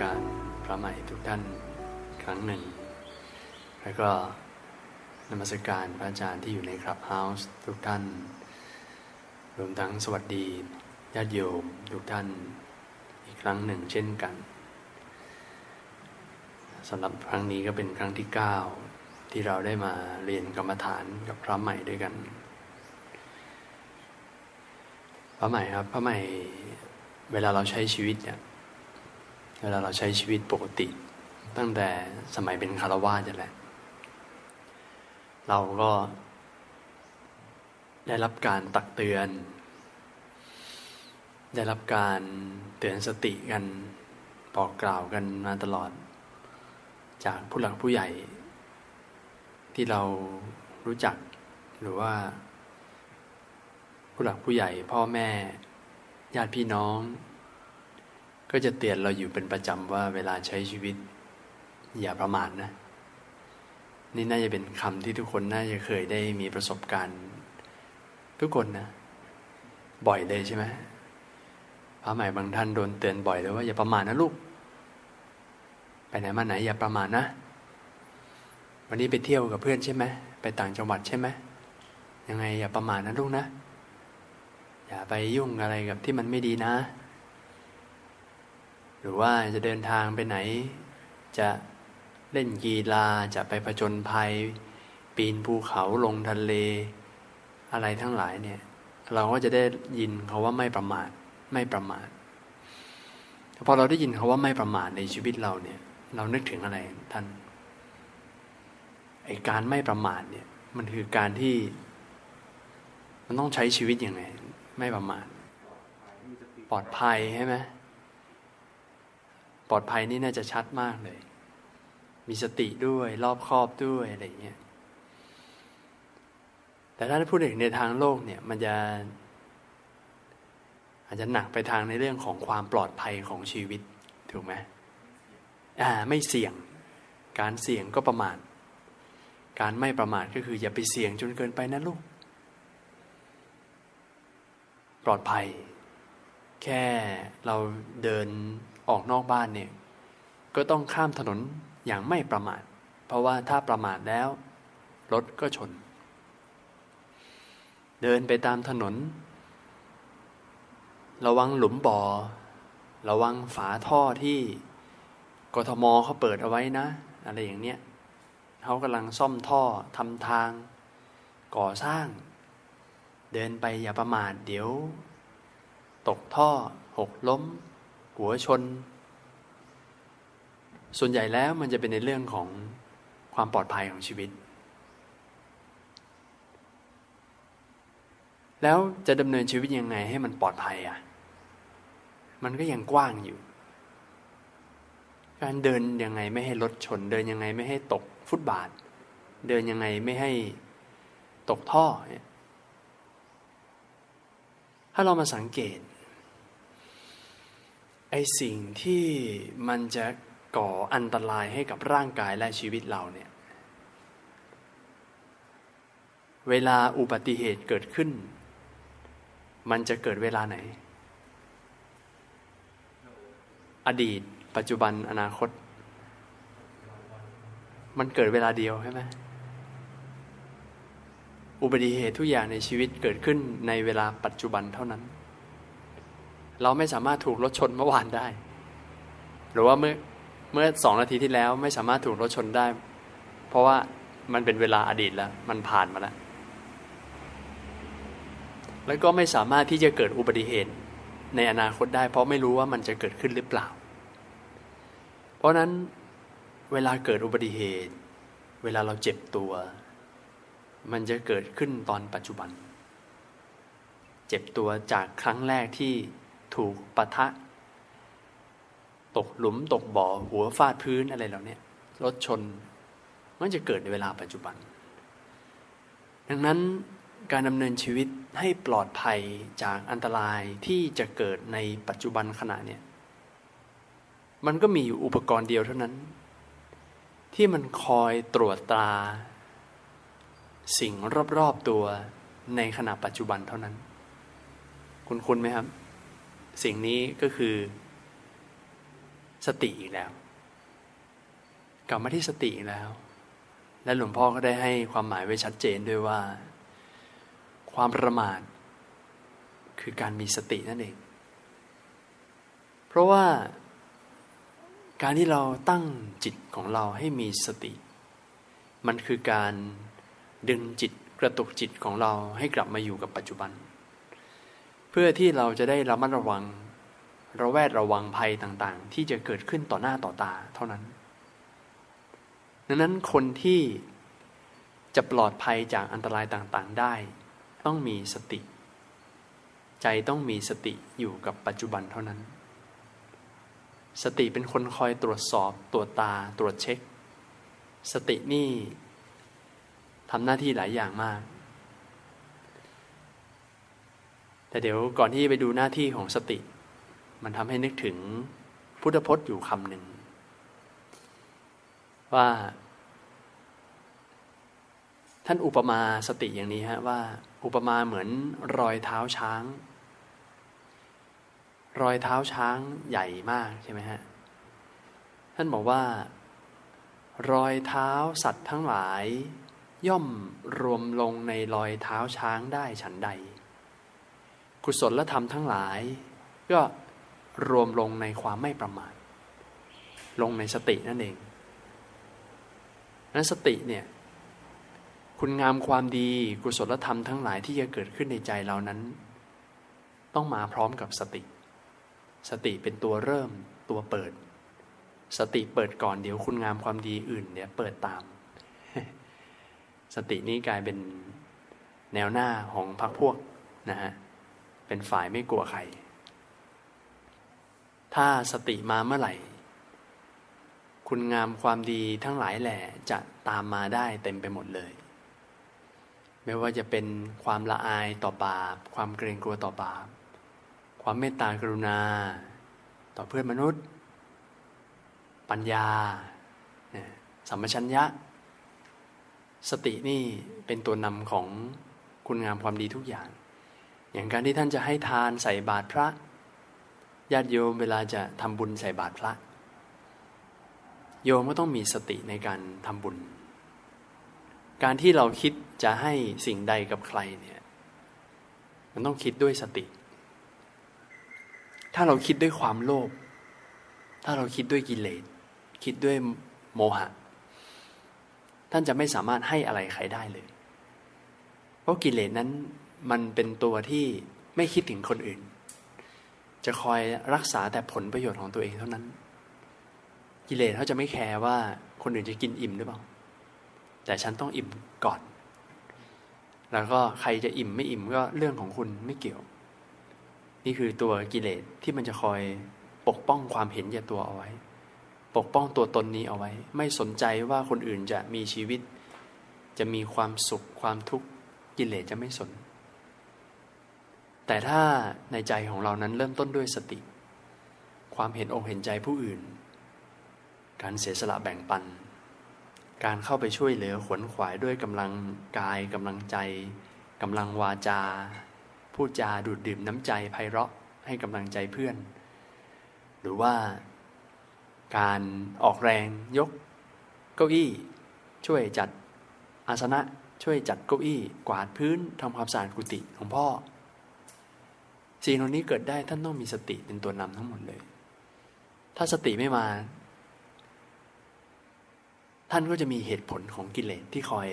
การพระใหม่ทุกท่านครั้งหนึ่ง แล้วก็นมัสการพระอาจารย์ที่อยู่ในคลับเฮาส์ทุกท่าน รวมทั้งสวัสดีญาติโยมทุกท่านอีกครั้งหนึ่งเช่นกันสำหรับครั้งนี้ก็เป็นครั้งที่ 9 ที่เราได้มาเรียนกรรมฐานกับพระใหม่ด้วยกัน พระใหม่ครับพระใหม่เวลาเราใช้ชีวิตเนี่ย เวลาเราใช้ชีวิตปกติ ตั้งแต่สมัยเป็นคารวาสแหละ เราก็ได้รับการตักเตือน ได้รับการเตือนสติกันบอกกล่าวกันมาตลอด จากผู้หลักผู้ใหญ่ ที่เรารู้จักหรือว่า ผู้หลักผู้ใหญ่พ่อแม่ ญาติพี่น้อง ก็จะเตือนเราอยู่เป็นประจำว่าเวลาใช้ชีวิต อย่าประมาทนะ นี่น่าจะเป็นคำที่ทุกคนน่าจะเคยได้มีประสบการณ์ ทุกคนนะ บ่อยเลยใช่ไหมพระใหม่บางท่านโดนเตือนบ่อยเลยว่าอย่าประมาทนะลูก ไปไหนมาไหน อย่าประมาทนะ วันนี้ไปเที่ยวกับเพื่อนใช่ไหมไปต่างจังหวัดใช่ไหมยังไงอย่าประมาทนะลูกนะ อย่าไปยุ่งอะไรกับที่มันไม่ดีนะ หรือว่าจะเดินทางไปไหน จะเล่นกีฬาจะไปผจญภัย ปีนภูเขาลงทะเล อะไรทั้งหลายเนี่ย เราก็จะได้ยินเขาว่าไม่ประมาทไม่ประมาทพอเราได้ยินเขาว่าไม่ประมาทในชีวิตเราเนี่ย เรานึกถึงอะไรท่านไอการไม่ประมาทเนี่ย มันคือการที่ มันต้องใช้ชีวิตยังไง ไม่ประมาทปลอดภัยใช่ไหม ลอดภัยนี่น่าจะชัดมากเลย มีสติด้วยรอบครอบด้วยอะไรเงี้ย แต่ถ้าพูดถึงในทางโลกเนี่ย มันจะอาจจะหนักไปทางในเรื่องของความปลอดภัยของชีวิตถูกไหมอ่าไม่เสี่ยง การเสี่ยงก็ประมาท การไม่ประมาทก็คือ อย่าไปเสี่ยงจนเกินไปนะลูก ปลอดภัย แค่เราเดิน ออกนอกบ้านเนี่ยก็ต้องข้ามถนนอย่างไม่ประมาท เพราะว่าถ้าประมาทแล้วรถก็ชน เดินไปตามถนน ระวังหลุมบ่อ ระวังฝาท่อที่กทมเขาเปิดเอาไว้นะ อะไรอย่างเนี้ยเขากำลังซ่อมท่อทำทาง ก่อสร้าง เดินไปอย่าประมาทเดี๋ยว ตกท่อหกล้ม หัวชน ส่วนใหญ่แล้วมันจะเป็นในเรื่องของความปลอดภัยของชีวิต แล้วจะดำเนินชีวิตยังไงให้มันปลอดภัยอะ มันก็ยังกว้างอยู่ การเดินยังไงไม่ให้รถชน เดินยังไงไม่ให้ตกฟุตบาท เดินยังไงไม่ให้ตกท่อ ถ้าเรามาสังเกต ไอสิ่งที่มันจะก่ออันตรายให้กับร่างกายและชีวิตเราเนี่ย เวลาอุบัติเหตุเกิดขึ้น มันจะเกิดเวลาไหน อดีต ปัจจุบันอนาคต มันเกิดเวลาเดียวใช่ไหมอุบัติเหตุทุกอย่างในชีวิตเกิดขึ้นในเวลาปัจจุบันเท่านั้น เราไม่สามารถถูกรถชนเมื่อวานได้ หรือว่าเมื่อเมื่อสองนาทีที่แล้วไม่สามารถถูกรถชนได้ เพราะว่ามันเป็นเวลาอดีตแล้ว มันผ่านมาแล้ว แล้วก็ไม่สามารถที่จะเกิดอุบัติเหตุในอนาคตได้ เพราะไม่รู้ว่ามันจะเกิดขึ้นหรือเปล่า เพราะนั้นเวลาเกิดอุบัติเหตุ เวลาเราเจ็บตัว มันจะเกิดขึ้นตอนปัจจุบัน เจ็บตัวจากครั้งแรกที่ ถูกปะทะ ตกหลุมตกบ่อ หัวฟาดพื้นอะไรเหล่านี้รถชน มันจะเกิดในเวลาปัจจุบัน ดังนั้นการดำเนินชีวิตให้ปลอดภัยจากอันตรายที่จะเกิดในปัจจุบันขณะนี้มันก็มีอยู่อุปกรณ์เดียวเท่านั้น ที่มันคอยตรวจตรา สิ่งรอบๆตัวในขณะปัจจุบันเท่านั้น คุณคุณไหมครับ สิ่งนี้ก็คือสติอีกแล้ว กลับมาที่สติอีกแล้ว และหลวงพ่อก็ได้ให้ความหมายไว้ชัดเจนด้วยว่า ความประมาทคือการมีสตินั่นเอง เพราะว่าการที่เราตั้งจิตของเราให้มีสติ มันคือการดึงจิตกระตุกจิตของเราให้กลับมาอยู่กับปัจจุบัน เพื่อที่เราจะได้ระมัดระวัง ระแวดระวังภัยต่างๆ ที่จะเกิดขึ้นต่อหน้าต่อตาเท่านั้น ดังนั้นคนที่จะปลอดภัยจากอันตรายต่างๆได้ ต้องมีสติ ใจต้องมีสติอยู่กับปัจจุบันเท่านั้น สติเป็นคนคอยตรวจสอบตรวจตาตรวจเช็ค สตินี่ทำหน้าที่หลายอย่างมาก แต่เดี๋ยวก่อนที่ไปดูหน้าที่ของสติ มันทำให้นึกถึงพุทธพจน์อยู่คำหนึ่ง ว่า ท่านอุปมาสติอย่างนี้ฮะว่า อุปมาเหมือนรอยเท้าช้าง รอยเท้าช้างใหญ่มากใช่ไหมฮะ ท่านบอกว่า รอยเท้าสัตว์ทั้งหลาย ย่อมรวมลงในรอยเท้าช้างได้ฉันใด กุศลธรรมทั้งหลาย ก็รวมลงในความไม่ประมาทลงในสตินั่นเองนั้นสติเนี่ยคุณงามความดีกุศลธรรมทั้งหลายที่จะเกิดขึ้นในใจเรานั้น ต้องมาพร้อมกับสติ สติเป็นตัวเริ่มตัวเปิด สติเปิดก่อนเดี๋ยวคุณงามความดีอื่นเนี่ยเปิดตาม สตินี้กลายเป็นแนวหน้าของพรรคพวกนะฮะ เป็นฝ่ายไม่กลัวใคร ถ้าสติมาเมื่อไหร่ คุณงามความดีทั้งหลายแหล่จะตามมาได้เต็มไปหมดเลย ไม่ว่าจะเป็นความละอายต่อบาป ความเกรงกลัวต่อบาป ความเมตตากรุณา ต่อเพื่อนมนุษย์ ปัญญา สัมมชัญญะ สตินี่เป็นตัวนำของคุณงามความดีทุกอย่าง อย่างการที่ท่านจะให้ทานใส่บาตรพระญาติโยมเวลาจะทำบุญใส่บาตรพระ โยมก็ต้องมีสติในการทำบุญ การที่เราคิดจะให้สิ่งใดกับใครเนี่ยมันต้องคิดด้วยสติ ถ้าเราคิดด้วยความโลภถ้าเราคิดด้วยกิเลสคิดด้วยโมหะ ท่านจะไม่สามารถให้อะไรใครได้เลย เพราะกิเลสนั้น มันเป็นตัวที่ไม่คิดถึงคนอื่น จะคอยรักษาแต่ผลประโยชน์ของตัวเองเท่านั้น กิเลสเขาจะไม่แคร์ว่าคนอื่นจะกินอิ่มหรือเปล่า แต่ฉันต้องอิ่มก่อน แล้วก็ใครจะอิ่มไม่อิ่มก็เรื่องของคุณไม่เกี่ยว นี่คือตัวกิเลสที่มันจะคอยปกป้องความเห็นแก่ตัวเอาไว้ ปกป้องตัวตนนี้เอาไว้ ไม่สนใจว่าคนอื่นจะมีชีวิต จะมีความสุขความทุกข์กิเลสจะไม่สน แต่ถ้าในใจของเรานั้นเริ่มต้นด้วยสติ ความเห็นอกเห็นใจผู้อื่น การเสียสละแบ่งปัน การเข้าไปช่วยเหลือขวนขวายด้วยกำลังกายกำลังใจกำลังวาจา พูดจาดูดดื่มน้ำใจไพเราะให้กำลังใจเพื่อน หรือว่าการออกแรงยก เก้าอี้ ช่วยจัดอาสนะช่วยจัดเก้าอี้ กวาดพื้นทำความสะอาดกุฏิของพ่อ สิ่งเหล่านี้เกิดได้ท่านต้องมีสติเป็นตัวนำทั้งหมดเลย ถ้าสติไม่มา ท่านก็จะมีเหตุผลของกิเลสที่คอย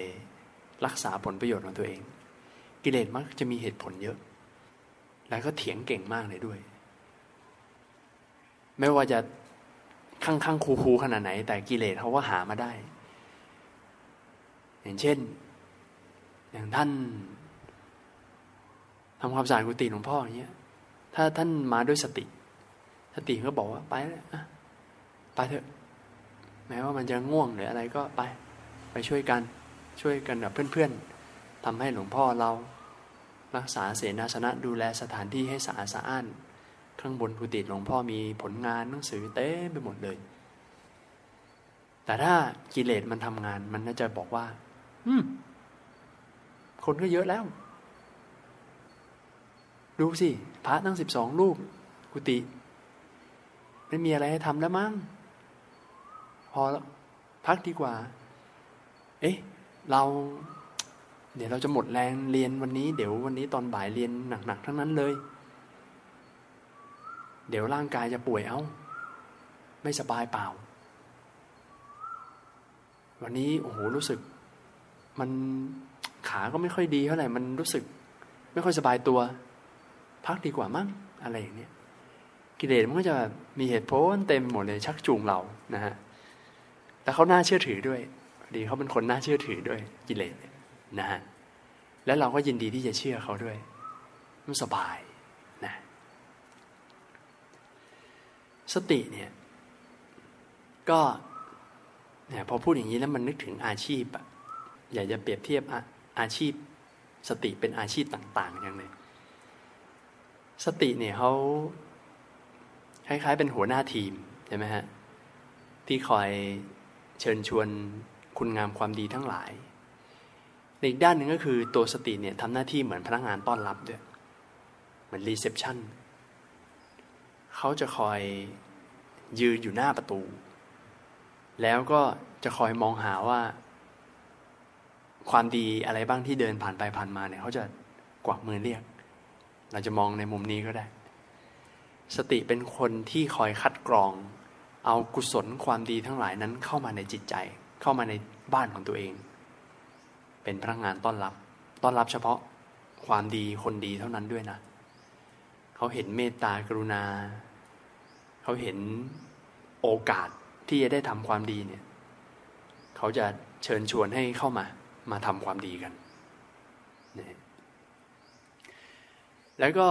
รักษาผลประโยชน์ของตัวเอง กิเลสมักจะมีเหตุผลเยอะ แล้วก็เถียงเก่งมากเลยด้วย ไม่ว่าจะข้างๆคูๆขนาดไหน แต่กิเลสเขาก็หามาได้ อย่างเช่น อย่างท่านทำความสะอาดกุฏิหลวงพ่ออย่างเงี้ย ถ้าท่านมาด้วยสติ สติก็บอกว่าไปแล้วไปเถอะ แม้ว่ามันจะง่วงหรืออะไรก็ไป ไปช่วยกัน ช่วยกันกับเพื่อนๆทำให้หลวงพ่อเรารักษาเสนาสนะดูแลสถานที่ให้สะอาดสะอ้านข้างบนกุฏิหลวงพ่อมีผลงานหนังสือเต้ไปหมดเลย แต่ถ้ากิเลสมันทำงานมันน่าจะบอกว่า อืม คนก็เยอะแล้ว ดูสิพระตั้งสิบสองรูป กุฏิไม่มีอะไรให้ทำแล้วมั้งพอแล้วพักดีกว่า เอ๊ะ เรา เดี๋ยวเราจะหมดแรงเรียนวันนี้ เดี๋ยววันนี้ตอนบ่ายเรียนหนักๆทั้งนั้นเลย เดี๋ยวร่างกายจะป่วยเอา้า ไม่สบายเปล่า วันนี้โอ้โหรู้สึก มันขาก็ไม่ค่อยดีเท่าไหร่ มันรู้สึก ไม่ค่อยสบายตัว พักดีกว่ามั้งอะไรอย่างเนี้ยกิเลสมันก็จะมีเหตุผลเต็มหมดเลยชักจูงเรานะฮะแล้วเขาน่าเชื่อถือด้วยดีเขาเป็นคนน่าเชื่อถือด้วยกิเลสนะฮะแล้วเราก็ยินดีที่จะเชื่อเขาด้วยมันสบายนะสติเนี่ยก็เนี่ยพอพูดอย่างนี้แล้วมันนึกถึงอาชีพอะอยากจะเปรียบเทียบอาอาชีพ สติเป็นอาชีพต่าง ๆ อย่างเลย สติเนี่ยเขาคล้าย ๆ เป็นหัวหน้าทีมใช่ไหมฮะที่คอยเชิญชวนคุณงามความดีทั้งหลาย ในอีกด้านหนึ่งก็คือตัวสติเนี่ยทำหน้าที่เหมือนพนักงานต้อนรับด้วย เหมือน reception เขาจะคอยยืนอยู่หน้าประตู แล้วก็จะคอยมองหาว่า ความดีอะไรบ้างที่เดินผ่านไปผ่านมาเนี่ยเขาจะกวักมือเรียก เราจะมองในมุมนี้ก็ได้ สติเป็นคนที่คอยคัดกรอง เอากุศลความดีทั้งหลายนั้นเข้ามาในจิตใจ เข้ามาในบ้านของตัวเอง เป็นพนักงานต้อนรับ ต้อนรับเฉพาะความดีคนดีเท่านั้นด้วยนะ เขาเห็นเมตตากรุณา เขาเห็นโอกาสที่จะได้ทำความดีเนี่ย เขาจะเชิญชวนให้เข้ามา มาทำความดีกันนี่ แล้วก็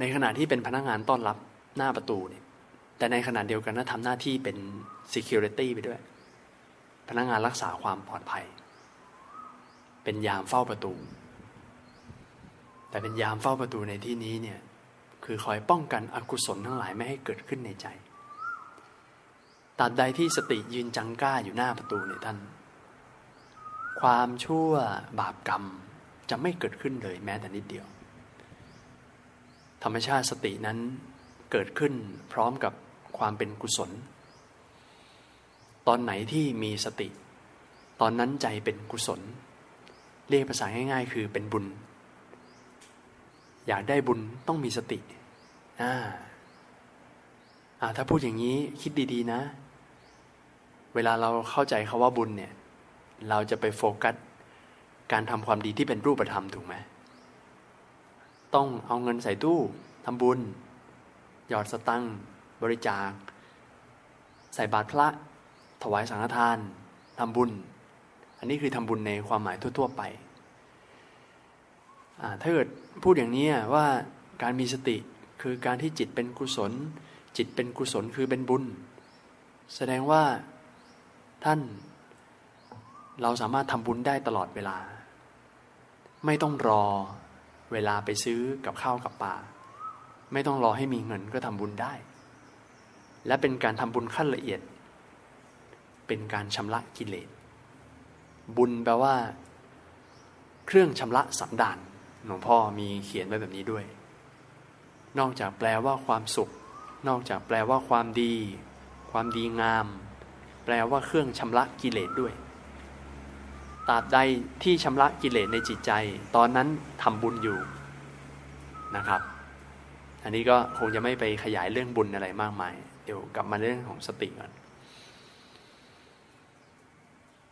ในขณะที่เป็นพนักงานต้อนรับหน้าประตูเนี่ย แต่ในขณะเดียวกันก็ทำหน้าที่เป็น security ไปด้วย พนักงานรักษาความปลอดภัย เป็นยามเฝ้าประตู แต่เป็นยามเฝ้าประตูในที่นี้เนี่ย คือคอยป้องกันอกุศลทั้งหลายไม่ให้เกิดขึ้นในใจตราบใดที่สติยืนจังก้าอยู่หน้าประตูเนี่ยท่าน ความชั่วบาปกรรมจะไม่เกิดขึ้นเลยแม้แต่นิดเดียว ธรรมชาติสตินั้นเกิดขึ้นพร้อมกับความเป็นกุศล ตอนไหนที่มีสติ ตอนนั้นใจเป็นกุศล เรียกภาษาง่ายๆ คือเป็นบุญ อยากได้บุญต้องมีสติอ่าอ่าถ้าพูดอย่างนี้คิดดีๆนะ เวลาเราเข้าใจคาว่าบุญเนี่ย เราจะไปโฟกัสการทำความดีที่เป็นรูปธรรมถูกไหม ต้องเอาเงินใส่ตู้ทำบุญ หยอดสตังค์บริจาค ใส่บาตรพระ ถวายสังฆทานทำบุญ อันนี้คือทำบุญในความหมายทั่ว ๆ ไปถ้าเกิดพูดอย่างนี้ว่าการมีสติคือการที่จิตเป็นกุศล จิตเป็นกุศลคือเป็นบุญ แสดงว่าท่านเราสามารถทำบุญได้ตลอดเวลา ไม่ต้องรอ เวลาไปซื้อกับข้าวกับปลาไม่ต้องรอให้มีเงินก็ทำบุญได้ และเป็นการทำบุญขั้นละเอียด เป็นการชำระกิเลส บุญแปลว่า เครื่องชำระสันดานหลวงพ่อมีเขียนไว้แบบนี้ด้วย นอกจากแปลว่าความสุข นอกจากแปลว่าความดี ความดีงาม แปลว่าเครื่องชำระกิเลสด้วย ตราบใดที่ชำระกิเลสในจิตใจ ตอนนั้นทำบุญอยู่นะครับ อันนี้ก็คงจะไม่ไปขยายเรื่องบุญอะไรมากมาย เดี๋ยวกลับมาเรื่องของสติก่อน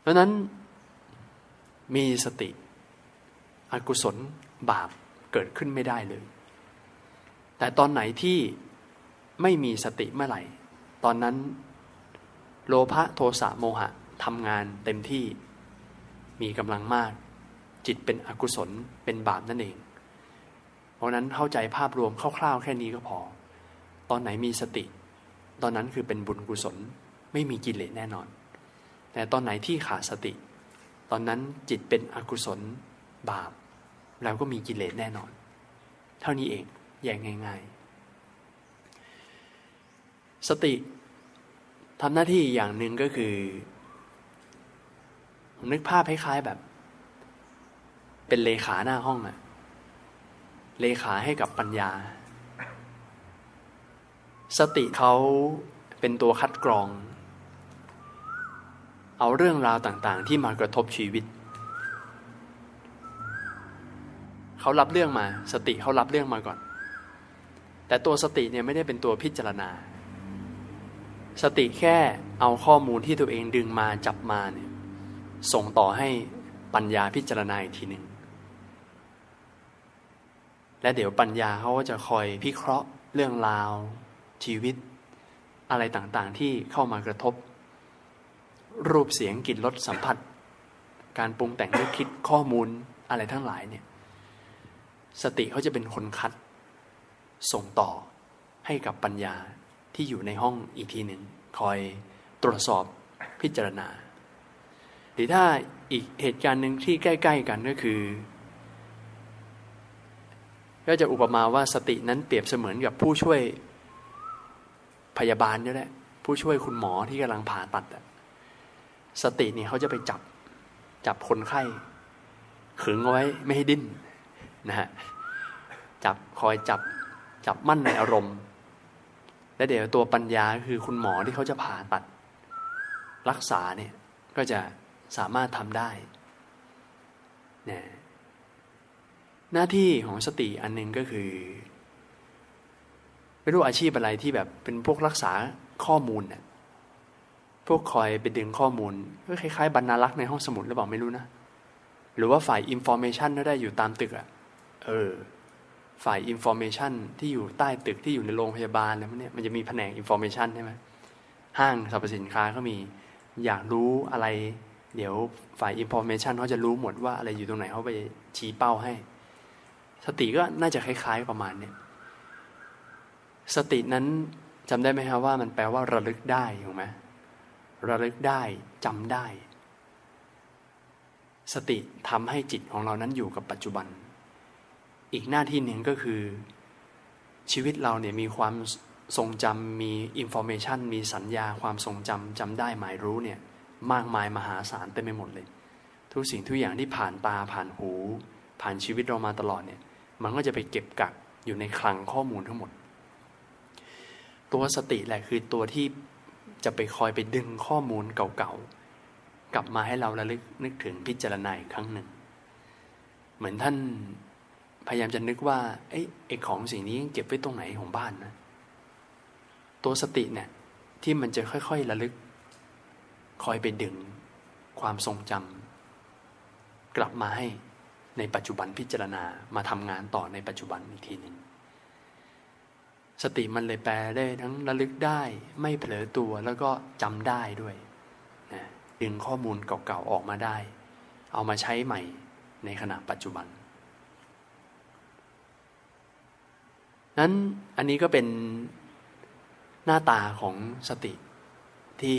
เพราะนั้นมีสติอกุศลบาปเกิดขึ้นไม่ได้เลย แต่ตอนไหนที่ไม่มีสติเมื่อไหร่ ตอนนั้น โลภะโทสะโมหะทำงานเต็มที่ มีกำลังมาก จิตเป็นอกุศลเป็นบาปนั่นเอง เพราะนั้นเข้าใจภาพรวมคร่าวๆแค่นี้ก็พอ ตอนไหนมีสติ ตอนนั้นคือเป็นบุญกุศลไม่มีกิเลสแน่นอน แต่ตอนไหนที่ขาดสติ ตอนนั้นจิตเป็นอกุศลบาป แล้วก็มีกิเลสแน่นอน เท่านี้เองแยกง่ายๆ สติทำหน้าที่อย่างหนึ่งก็คือ ผมนึกภาพคล้ายๆแบบ เป็นเลขาหน้าห้องอะเลขาให้กับปัญญา สติเขาเป็นตัวคัดกรอง เอาเรื่องราวต่างๆ ที่มากระทบชีวิต เขารับเรื่องมา สติเขารับเรื่องมาก่อน แต่ตัวสติเนี่ยไม่ได้เป็นตัวพิจารณา สติแค่เอาข้อมูลที่ตัวเองดึงมาจับมาเนี่ย ส่งต่อให้ปัญญาพิจารณาอีกทีหนึ่ง และเดี๋ยวปัญญาเขาก็จะคอยพิเคราะห์เรื่องราว ชีวิต อะไรต่างๆที่เข้ามากระทบ รูปเสียงกลิ่นรสสัมผัส การปรุงแต่งนึกคิดข้อมูลอะไรทั้งหลายเนี่ย สติเขาจะเป็นคนคัด ส่งต่อให้กับปัญญาที่อยู่ในห้องอีกทีหนึ่ง คอยตรวจสอบพิจารณา รือถ้าอีกเหตุการณ์หนึ่งที่ใกล้ ๆ กันก็คือ ก็จะอุปมาว่าสตินั้นเปรียบเสมือนกับผู้ช่วยพยาบาลนี่แหละผู้ช่วยคุณหมอที่กำลังผ่าตัดสตินี่เขาจะไปจับจับคนไข้ขึงเอาไว้ไม่ให้ดิ้นนะฮะจับคอยจับจับมั่นในอารมณ์ และเดี๋ยวตัวปัญญาคือคุณหมอที่เขาจะผ่าตัด รักษาเนี่ยก็จะ สามารถทำได้นะหน้าที่ของสติอันหนึ่งก็คือ ไม่รู้อาชีพอะไรที่แบบเป็นพวกรักษาข้อมูลเนี่ยพวกคอยไปดึงข้อมูลก็คล้ายๆ บรรณารักษ์ในห้องสมุดหรือเปล่าไม่รู้นะ หรือว่าฝ่าย information ก็ได้อยู่ตามตึกอะเออ ฝ่าย information ที่อยู่ใต้ตึกที่อยู่ในโรงพยาบาลอะไรพวกนี้มันจะมีแผนก information ใช่ไหมห้างสรรพสินค้าเขามี อยากรู้อะไร เดี๋ยวฝ่าย information เขาจะรู้หมดว่าอะไรอยู่ตรงไหนเขาไปชี้เป้าให้ สติก็น่าจะคล้ายๆประมาณเนี้ยสตินั้นจำได้ไหมครับว่ามันแปลว่าระลึกได้ถูกไหมระลึกได้จำได้ สติทำให้จิตของเรานั้นอยู่กับปัจจุบัน อีกหน้าที่หนึ่งก็คือ ชีวิตเราเนี่ยมีความทรงจำมี information มีสัญญาความทรงจำจำได้หมายรู้เนี่ย มากมายมหาศาลเต็มไปหมดเลย ทุกสิ่งทุกอย่างที่ผ่านตาผ่านหู ผ่านชีวิตเรามาตลอดเนี่ยมันก็จะไปเก็บกักอยู่ในคลังข้อมูลทั้งหมด ตัวสติแหละคือตัวที่จะไปคอยไปดึงข้อมูลเก่าๆ กลับมาให้เราระลึกนึกถึงพิจารณาอีกครั้งหนึ่ง เหมือนท่านพยายามจะนึกว่าไอ้ไอ้ของสิ่งนี้เก็บไว้ตรงไหนของบ้านนะ ตัวสติเนี่ยที่มันจะค่อยๆระลึก คอยไปดึงความทรงจำกลับมาให้ในปัจจุบันพิจารณามาทำงานต่อในปัจจุบันอีกทีหนึ่งสติมันเลยแปลได้ทั้งระลึกได้ไม่เผลอตัวแล้วก็จำได้ด้วยนะดึงข้อมูลเก่าๆออกมาได้ เอามาใช้ใหม่ในขณะปัจจุบัน นั้นอันนี้ก็เป็นหน้าตาของสติที่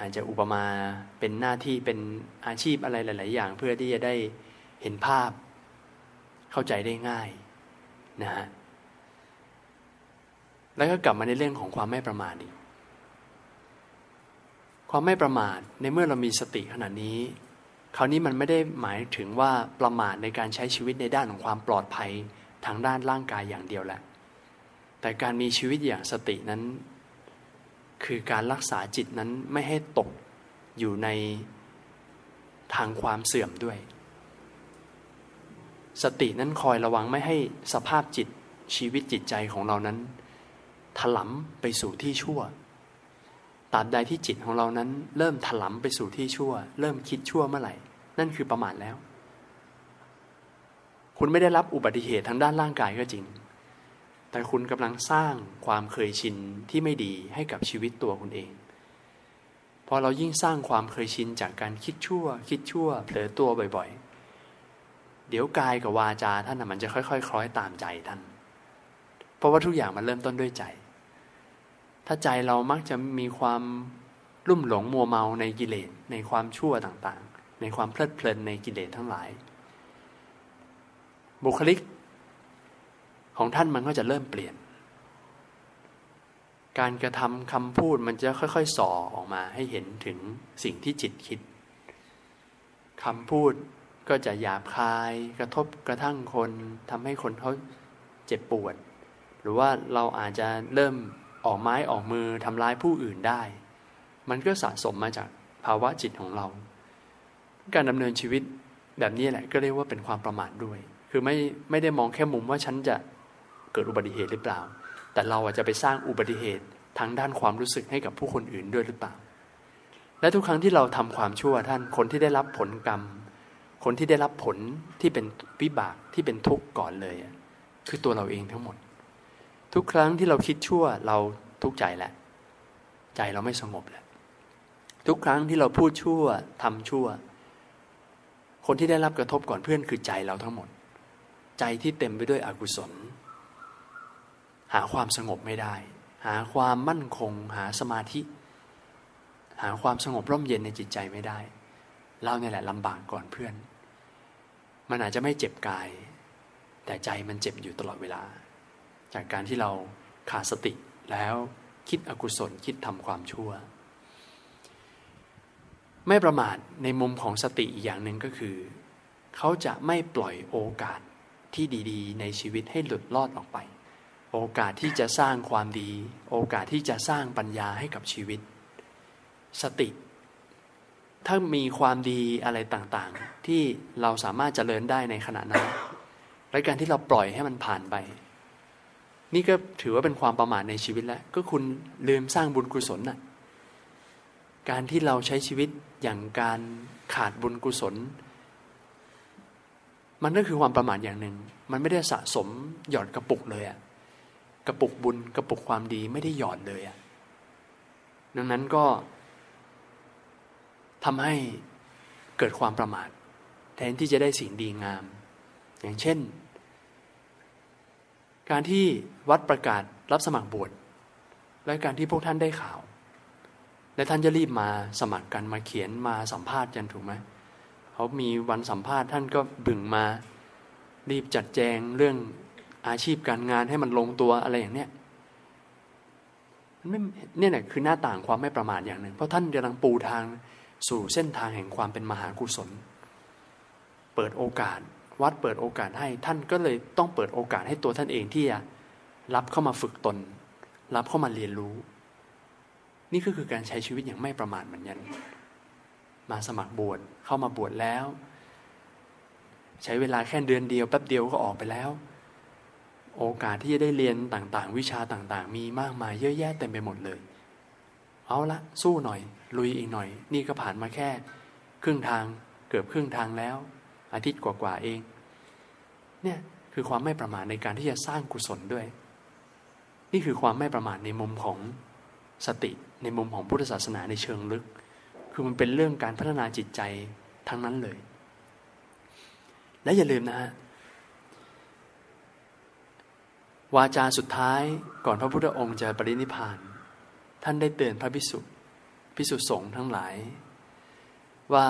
อาจจะอุปมาเป็นหน้าที่เป็นอาชีพอะไรหลาย ๆ อย่าง เพื่อที่จะได้เห็นภาพ เข้าใจได้ง่ายนะฮะแล้วก็กลับมาในเรื่องของความไม่ประมาทอีกความไม่ประมาทในเมื่อเรามีสติขนาดนี้ คราวนี้มันไม่ได้หมายถึงว่าประมาทในการใช้ชีวิตในด้านของความปลอดภัยทางด้านร่างกายอย่างเดียวแหละ แต่การมีชีวิตอย่างสตินั้น คือการรักษาจิตนั้นไม่ให้ตกอยู่ในทางความเสื่อมด้วย สตินั้นคอยระวังไม่ให้สภาพจิตชีวิตจิตใจของเรานั้น ถลำไปสู่ที่ชั่วตราบใดที่จิตของเรานั้น เริ่มถลำไปสู่ที่ชั่ว เริ่มคิดชั่วเมื่อไหร่ นั่นคือประมาทแล้ว คุณไม่ได้รับอุบัติเหตุทางด้านร่างกายก็จริง แต่คุณกำลังสร้างความเคยชินที่ไม่ดีให้กับชีวิตตัวคุณเอง พอเรายิ่งสร้างความเคยชินจากการคิดชั่ว คิดชั่วเผลอตัวบ่อยๆ เดี๋ยวกายกับวาจาท่านมันจะค่อยๆ คล้อยตามใจท่าน เพราะว่าทุกอย่างมันเริ่มต้นด้วยใจ ถ้าใจเรามักจะมีความลุ่มหลงมัวเมาในกิเลสในความชั่วต่างๆ ในความเพลิดเพลินในกิเลสทั้งหลาย บุคลิก ของท่านมันก็จะเริ่มเปลี่ยน การกระทำคำพูดมันจะค่อยๆส่อออกมาให้เห็นถึงสิ่งที่จิตคิดคำพูดก็จะหยาบคายกระทบกระทั่งคนทำให้คนเขาเจ็บปวด หรือว่าเราอาจจะเริ่มออกไม้ออกมือทำร้ายผู้อื่นได้ มันก็สะสมมาจากภาวะจิตของเรา การดำเนินชีวิตแบบนี้แหละก็เรียกว่าเป็นความประมาทด้วย คือไม่ไม่ได้มองแค่มุมว่าฉันจะ เกิดอุบัติเหตุหรือเปล่า แต่เราอาจจะไปสร้างอุบัติเหตุทางด้านความรู้สึกให้กับผู้คนอื่นด้วยหรือเปล่า และทุกครั้งที่เราทำความชั่วท่านคนที่ได้รับผลกรรม คนที่ได้รับผลที่เป็นวิบากที่เป็นทุกข์ก่อนเลยคือตัวเราเองทั้งหมด ทุกครั้งที่เราคิดชั่วเราทุกข์ใจแหละใจเราไม่สงบแหละทุกครั้งที่เราพูดชั่วทำชั่ว คนที่ได้รับกระทบก่อนเพื่อนคือใจเราทั้งหมด ใจที่เต็มไปด้วยอกุศล หาความสงบไม่ได้ หาความมั่นคง หาสมาธิ หาความสงบร่มเย็นในจิตใจไม่ได้ เราเนี่ยแหละลำบากก่อนเพื่อน มันอาจจะไม่เจ็บกาย แต่ใจมันเจ็บอยู่ตลอดเวลา จากการที่เราขาดสติแล้วคิดอกุศลคิดทำความชั่ว ไม่ประมาทในมุมของสติอีกอย่างหนึ่งก็คือ เขาจะไม่ปล่อยโอกาสที่ดี ๆ ในชีวิตให้หลุดลอดออกไป โอกาสที่จะสร้างความดี โอกาสที่จะสร้างปัญญาให้กับชีวิต สติ ถ้ามีความดีอะไรต่างๆ ที่เราสามารถเจริญได้ในขณะนั้นและการที่เราปล่อยให้มันผ่านไป นี่ก็ถือว่าเป็นความประมาทในชีวิตแล้ว ก็คุณลืมสร้างบุญกุศลน่ะการที่เราใช้ชีวิตอย่างการขาดบุญกุศล มันก็คือความประมาทอย่างหนึ่ง มันไม่ได้สะสมหย่อดกระปุกเลยอะ กระปุกบุญกระปุกความดีไม่ได้หย่อดเลยอะดังนั้นก็ทำให้เกิดความประมาท แทนที่จะได้สิ่งดีงาม อย่างเช่น การที่วัดประกาศรับสมัครบวชและการที่พวกท่านได้ข่าว และท่านจะรีบมาสมัครกันมาเขียนมาสัมภาษณ์กันถูกไหมเขามีวันสัมภาษณ์ท่านก็บึ่งมา รีบจัดแจงเรื่อง อาชีพการงานให้มันลงตัวอะไรอย่างเนี้ยไม่เนี่ยแหละคือหน้าต่างความไม่ประมาทอย่างหนึ่ง เพราะท่านกำลังปูทางสู่เส้นทางแห่งความเป็นมหากุศล เปิดโอกาส วัดเปิดโอกาสให้ท่านก็เลยต้องเปิดโอกาสให้ตัวท่านเองที่จะรับเข้ามาฝึกตน รับเข้ามาเรียนรู้ นี่ก็คือการใช้ชีวิตอย่างไม่ประมาทเหมือนกันมาสมัครบวชเข้ามาบวชแล้ว ใช้เวลาแค่เดือนเดียวแป๊บเดียวก็ออกไปแล้ว โอกาสที่จะได้เรียนต่างๆ วิชาต่างๆ มีมากมายเยอะแยะเต็มไปหมดเลย เอาละสู้หน่อย ลุยอีกหน่อย นี่ก็ผ่านมาแค่ ครึ่งทางเกือบครึ่งทางแล้ว อาทิตย์กว่าๆเอง เนี่ยคือความไม่ประมาทในการที่จะสร้างกุศลด้วย นี่คือความไม่ประมาทในมุมของสติในมุมของพุทธศาสนาในเชิงลึก คือมันเป็นเรื่องการพัฒนาจิตใจทั้งนั้นเลย และอย่าลืมนะฮะ วาจาสุดท้ายก่อนพระพุทธองค์จะปรินิพาน ท่านได้เตือนพระพิสุพิสุสงฆ์ทั้งหลาย ว่า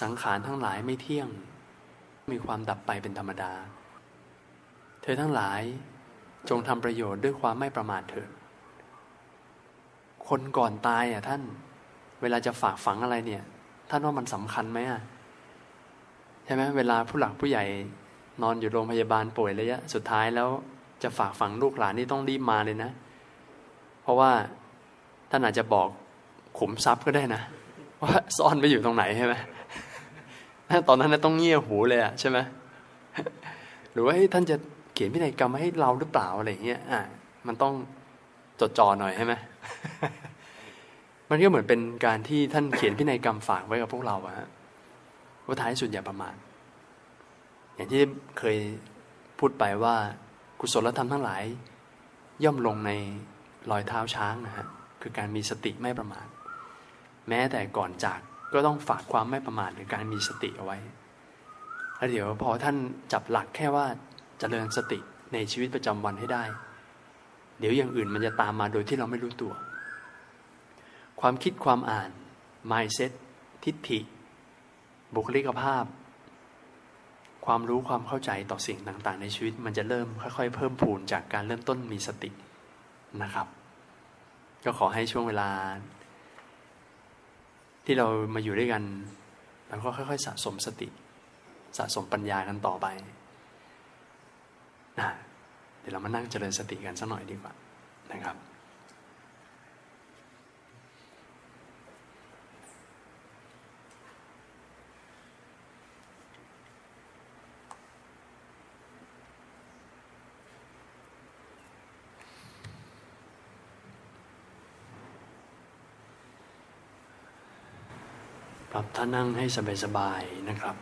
สังขารทั้งหลายไม่เที่ยง มีความดับไปเป็นธรรมดา เธอทั้งหลายจงทำประโยชน์ด้วยความไม่ประมาทเถิดคนก่อนตายอะท่าน เวลาจะฝากฝังอะไรเนี่ย ท่านว่ามันสำคัญไหมอะใช่ไหมเวลาผู้หลักผู้ใหญ่ นอนอยู่โรงพยาบาลป่วยระยะสุดท้ายแล้วจะฝากฝังลูกหลานนี่ต้องรีบมาเลยนะ เพราะว่าท่านอาจจะบอกขุมทรัพย์ก็ได้นะว่าซ่อนไปอยู่ตรงไหนใช่ไหมตอนนั้นต้องเงี่ยหูเลยอะใช่ไหมหรือว่าท่านจะเขียนพินัยกรรมให้เราหรือเปล่าอะไรเงี้ยอะมันต้องจดจ่อหน่อยใช่ไหมมันก็เหมือนเป็นการที่ท่านเขียนพินัยกรรมฝากไว้กับพวกเราอะฮะว่าท้ายสุดอย่าประมาท อย่างที่เคยพูดไปว่ากุศลธรรมทั้งหลาย ย่อมลงในรอยเท้าช้างนะฮะคือการมีสติไม่ประมาทแม้แต่ก่อนจากก็ต้องฝากความไม่ประมาทหรือการมีสติเอาไว้แล้วเดี๋ยวพอท่านจับหลักแค่ว่าจเจริญสติในชีวิตประจำวันให้ได้ เดี๋ยวอย่างอื่นมันจะตามมาโดยที่เราไม่รู้ตัว ความคิดความอ่าน mindset ทิฏฐิ บุคลิกภาพ ความรู้ความเข้าใจต่อสิ่งต่างๆ ในชีวิต มันจะเริ่มค่อย ๆ เพิ่มพูนจากการเริ่มต้นมีสตินะครับ ก็ขอให้ช่วงเวลา ที่เรามาอยู่ด้วยกันเราก็ค่อย ๆ สะสมสติ สะสมปัญญากันต่อไปนะเดี๋ยวเรามานั่งเจริญสติกันสักหน่อยดีกว่านะครับ รับท่านั่งให้สบายๆนะครับ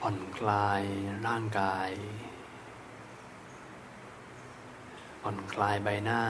ผ่อนคลายร่างกาย ผ่อนคลายใบหน้า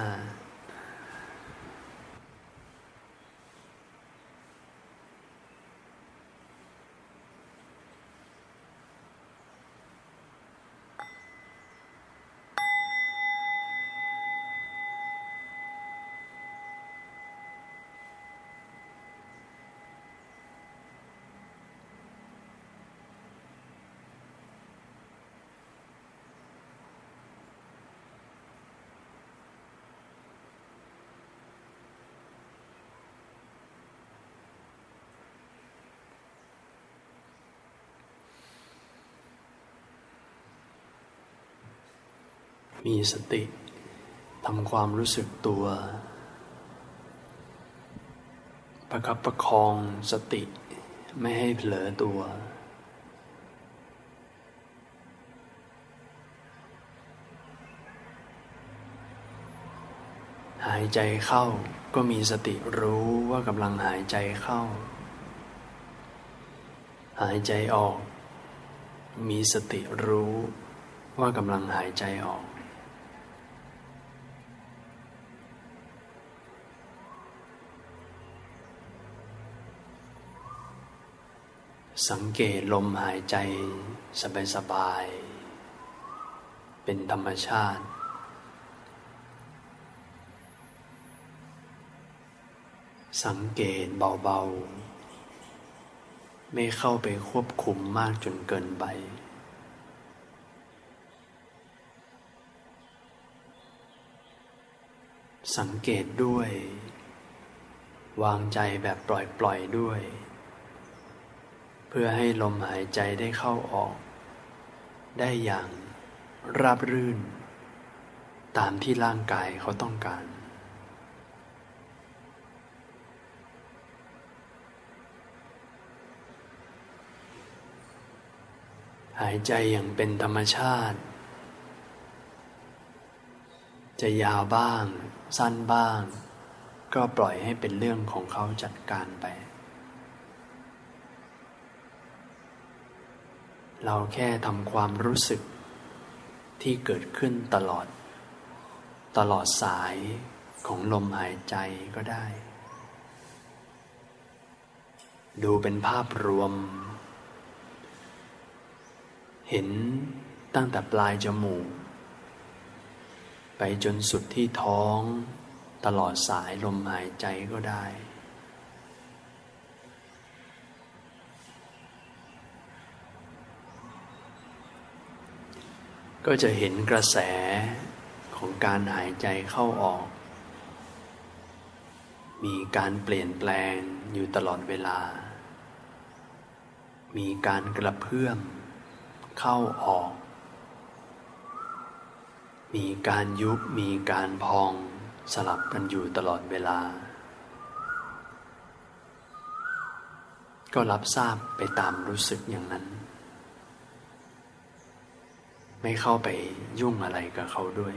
มีสติทำความรู้สึกตัว ประคับประคองสติไม่ให้เผลอตัว หายใจเข้าก็มีสติรู้ว่ากำลังหายใจเข้า หายใจออก มีสติรู้ว่ากำลังหายใจออก สังเกตลมหายใจสบายๆ เป็นธรรมชาติ สังเกตเบาๆ ไม่เข้าไปควบคุมมากจนเกินไป สังเกตด้วย วางใจแบบปล่อยๆด้วย เพื่อให้ลมหายใจได้เข้าออก ได้อย่างราบรื่น ตามที่ร่างกายเขาต้องการ หายใจอย่างเป็นธรรมชาติ จะยาวบ้าง สั้นบ้าง ก็ปล่อยให้เป็นเรื่องของเขาจัดการไป เราแค่ทำความรู้สึกที่เกิดขึ้นตลอด ตลอดสายของลมหายใจก็ได้ ดูเป็นภาพรวม เห็นตั้งแต่ปลายจมูก ไปจนสุดที่ท้อง ตลอดสายลมหายใจก็ได้ ก็จะเห็นกระแสของการหายใจเข้าออก มีการเปลี่ยนแปลงอยู่ตลอดเวลา มีการกระเพื่อมเข้าออก มีการยุบมีการพองสลับกันอยู่ตลอดเวลา ก็รับทราบไปตามรู้สึกอย่างนั้น ไม่เข้าไปยุ่งอะไรกับเขาด้วย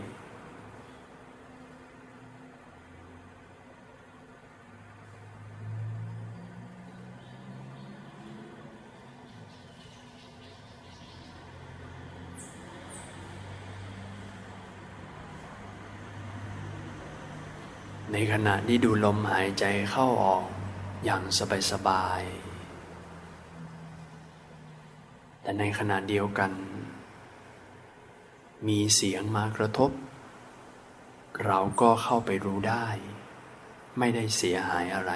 ในขณะที่ดูลมหายใจเข้าออกอย่างสบายๆแต่ในขณะเดียวกัน มีเสียงมากระทบ เราก็เข้าไปรู้ได้ ไม่ได้เสียหายอะไร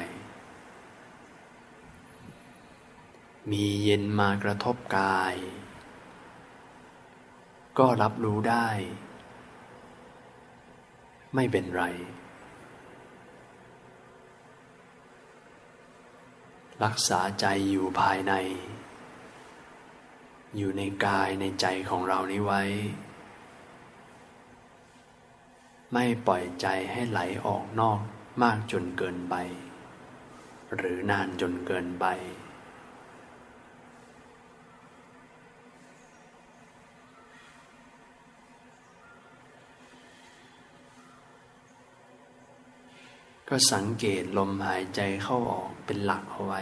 มีเย็นมากระทบกาย ก็รับรู้ได้ ไม่เป็นไร รักษาใจอยู่ภายใน อยู่ในกายในใจของเรานี้ไว้ ไม่ปล่อยใจให้ไหลออกนอกมากจนเกินไป หรือนานจนเกินไป ก็สังเกตลมหายใจเข้าออกเป็นหลักเอาไว้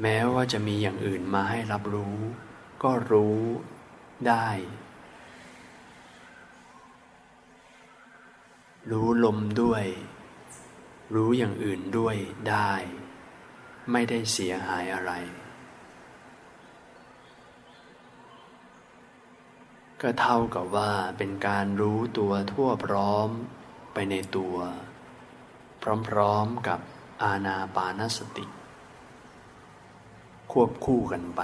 แม้ว่าจะมีอย่างอื่นมาให้รับรู้ ก็รู้ได้ รู้ลมด้วย รู้อย่างอื่นด้วยได้ ไม่ได้เสียหายอะไร ก็เท่ากับว่าเป็นการรู้ตัวทั่วพร้อมไปในตัว พร้อมๆกับอาณาปานสติ ควบคู่กันไป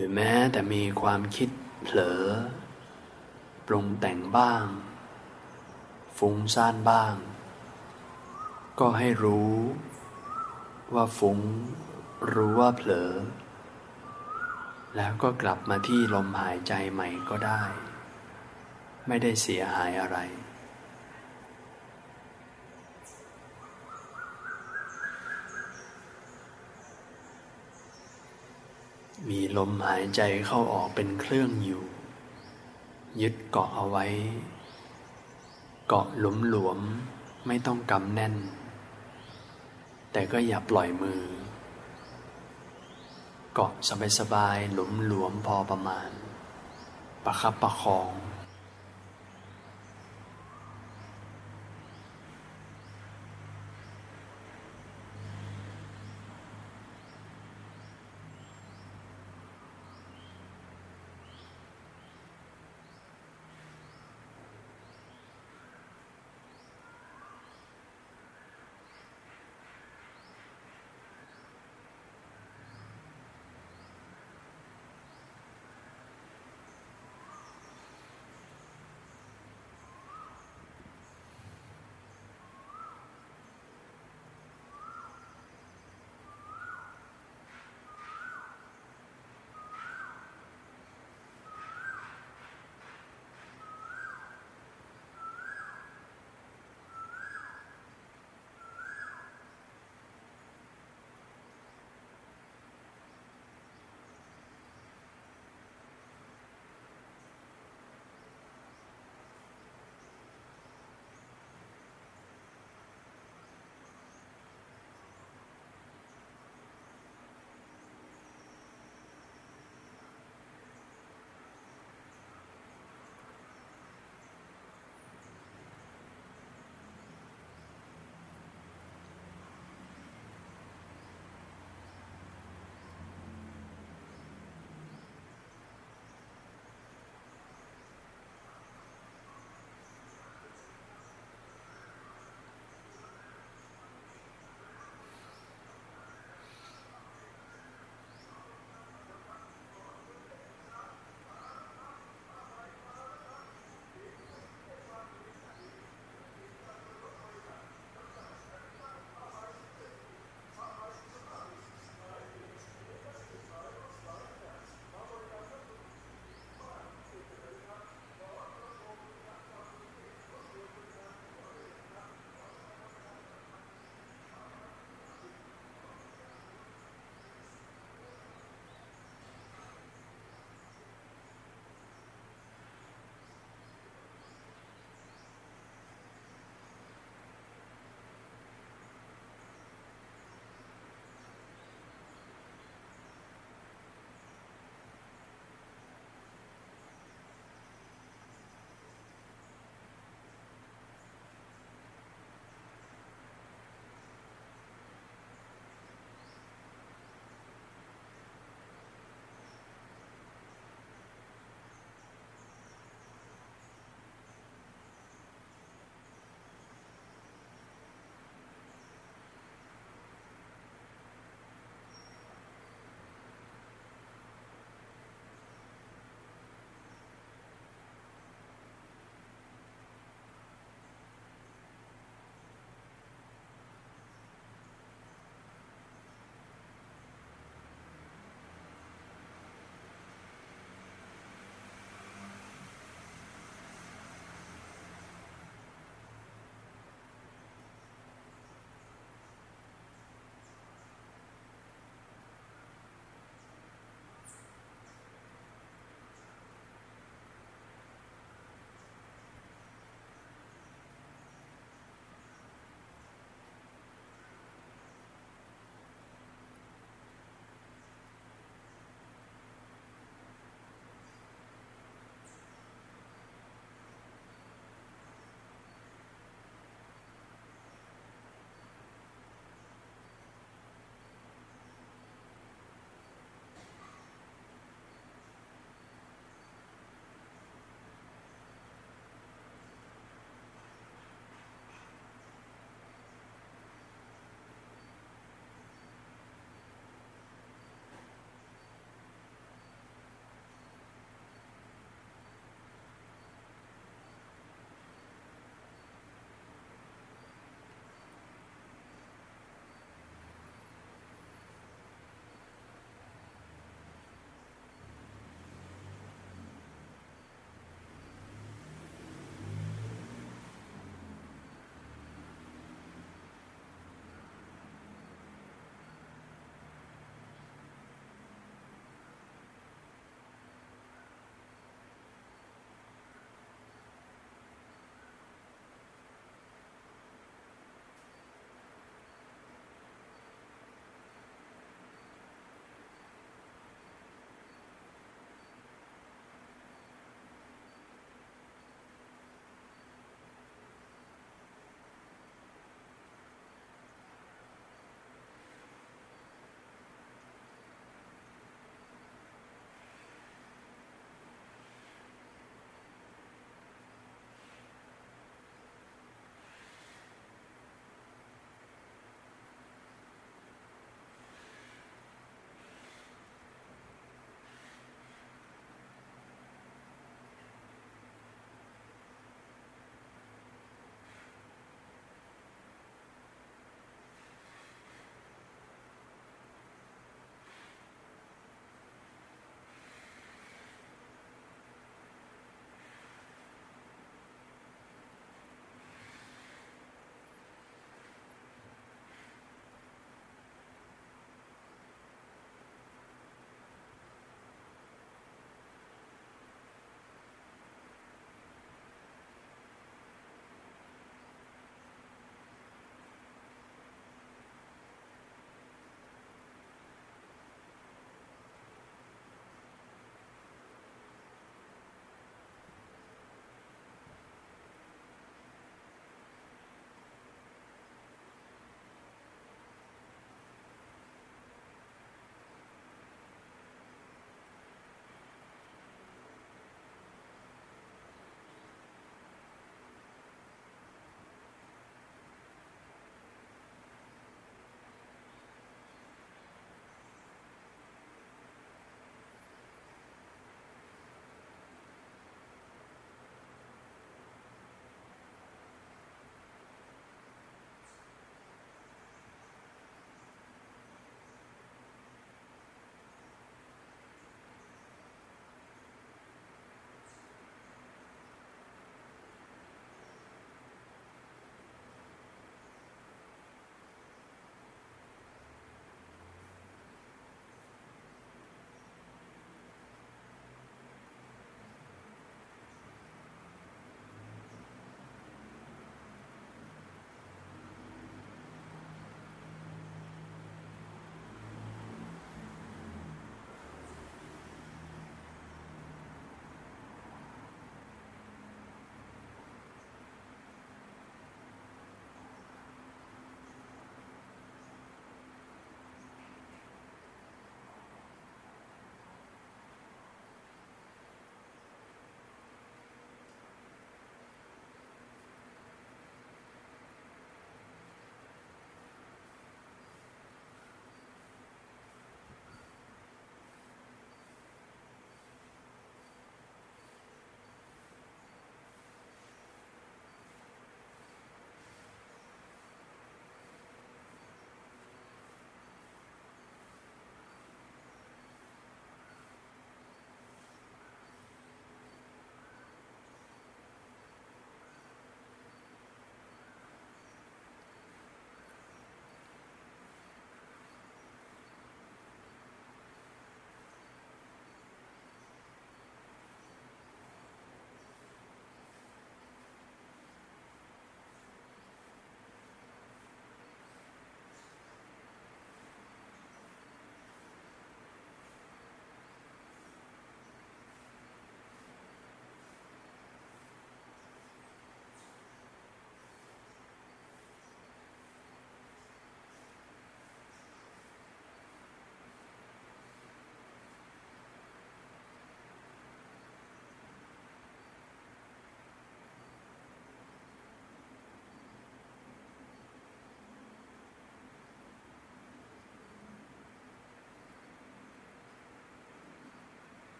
รือแม้แต่มีความคิดเผลอ ปรุงแต่งบ้าง ฟุ้งซ่านบ้าง ก็ให้รู้ว่าฟุ้ง รู้ว่าเผลอ แล้วก็กลับมาที่ลมหายใจใหม่ก็ได้ ไม่ได้เสียหายอะไร มีลมหายใจเข้าออกเป็นเครื่องอยู่ ยึดเกาะเอาไว้ เกาะหลุมหลวมไม่ต้องกำแน่น แต่ก็อย่าปล่อยมือ เกาะสบายๆหลุมหลวมพอประมาณ ประคับประคอง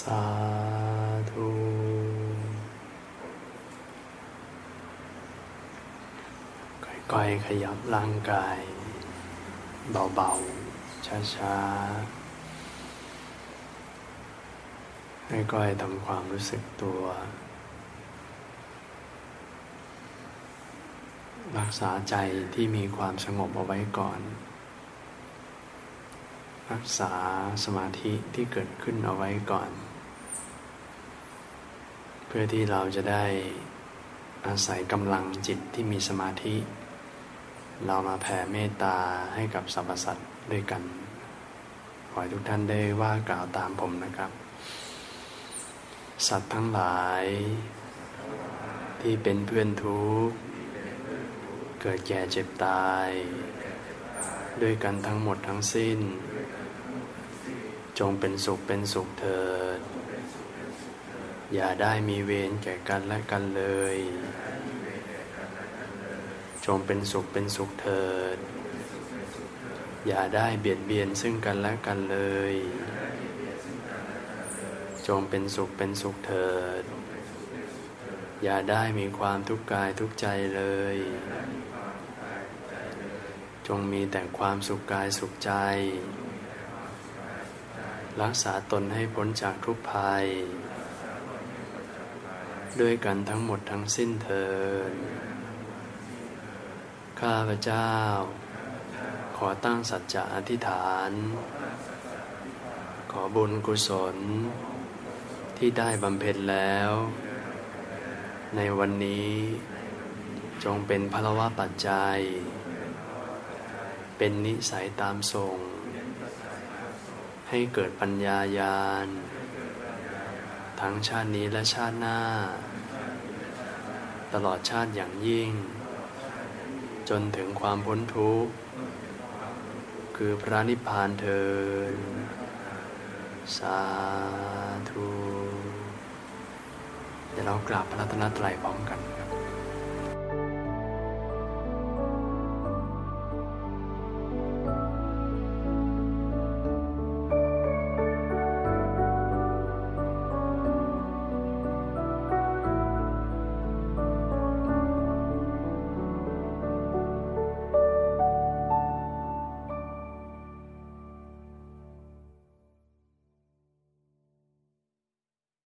สาธุค่อยๆขยับร่างกาย เบาๆ ช้าๆค่อยๆทำความรู้สึกตัว รักษาใจที่มีความสงบเอาไว้ก่อน รักษาสมาธิที่เกิดขึ้นเอาไว้ก่อน เพื่อที่เราจะได้อาศัยกำลังจิตที่มีสมาธิ เรามาแผ่เมตตาให้กับสรรพสัตว์ด้วยกัน ขอให้ทุกท่านได้ว่ากล่าวตามผมนะครับ สัตว์ทั้งหลาย ที่เป็นเพื่อนทุกข์เกิดแก่เจ็บตาย ด้วยกันทั้งหมดทั้งสิ้น จงเป็นสุขเป็นสุขเถิด อย่าได้มีเวรแก่กันและกันเลย จงเป็นสุขเป็นสุขเถิด อย่าได้เบียดเบียนซึ่งกันและกันเลย จงเป็นสุขเป็นสุขเถิด อย่าได้มีความทุกข์กายทุกใจเลย จงมีแต่ความสุขกายสุขใจ รักษาตนให้พ้นจากทุกภัย ด้วยกันทั้งหมดทั้งสิ้นเถิดข้าพเจ้า ขอตั้งสัจจะอธิษฐาน ขอบุญกุศล ที่ได้บำเพ็ญแล้ว ในวันนี้จงเป็นพลวะปัจจัย เป็นนิสัยตามส่ง ให้เกิดปัญญายาณ ทั้งชาตินี้และชาติหน้า ตลอดชาติอย่างยิ่ง จนถึงความพ้นทุกข์ คือพระนิพพานเทินสาธุเดี๋ยวเรากราบพระรัตนตรัยพร้อมกัน